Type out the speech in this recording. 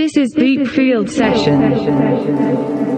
This is Deep Field Session.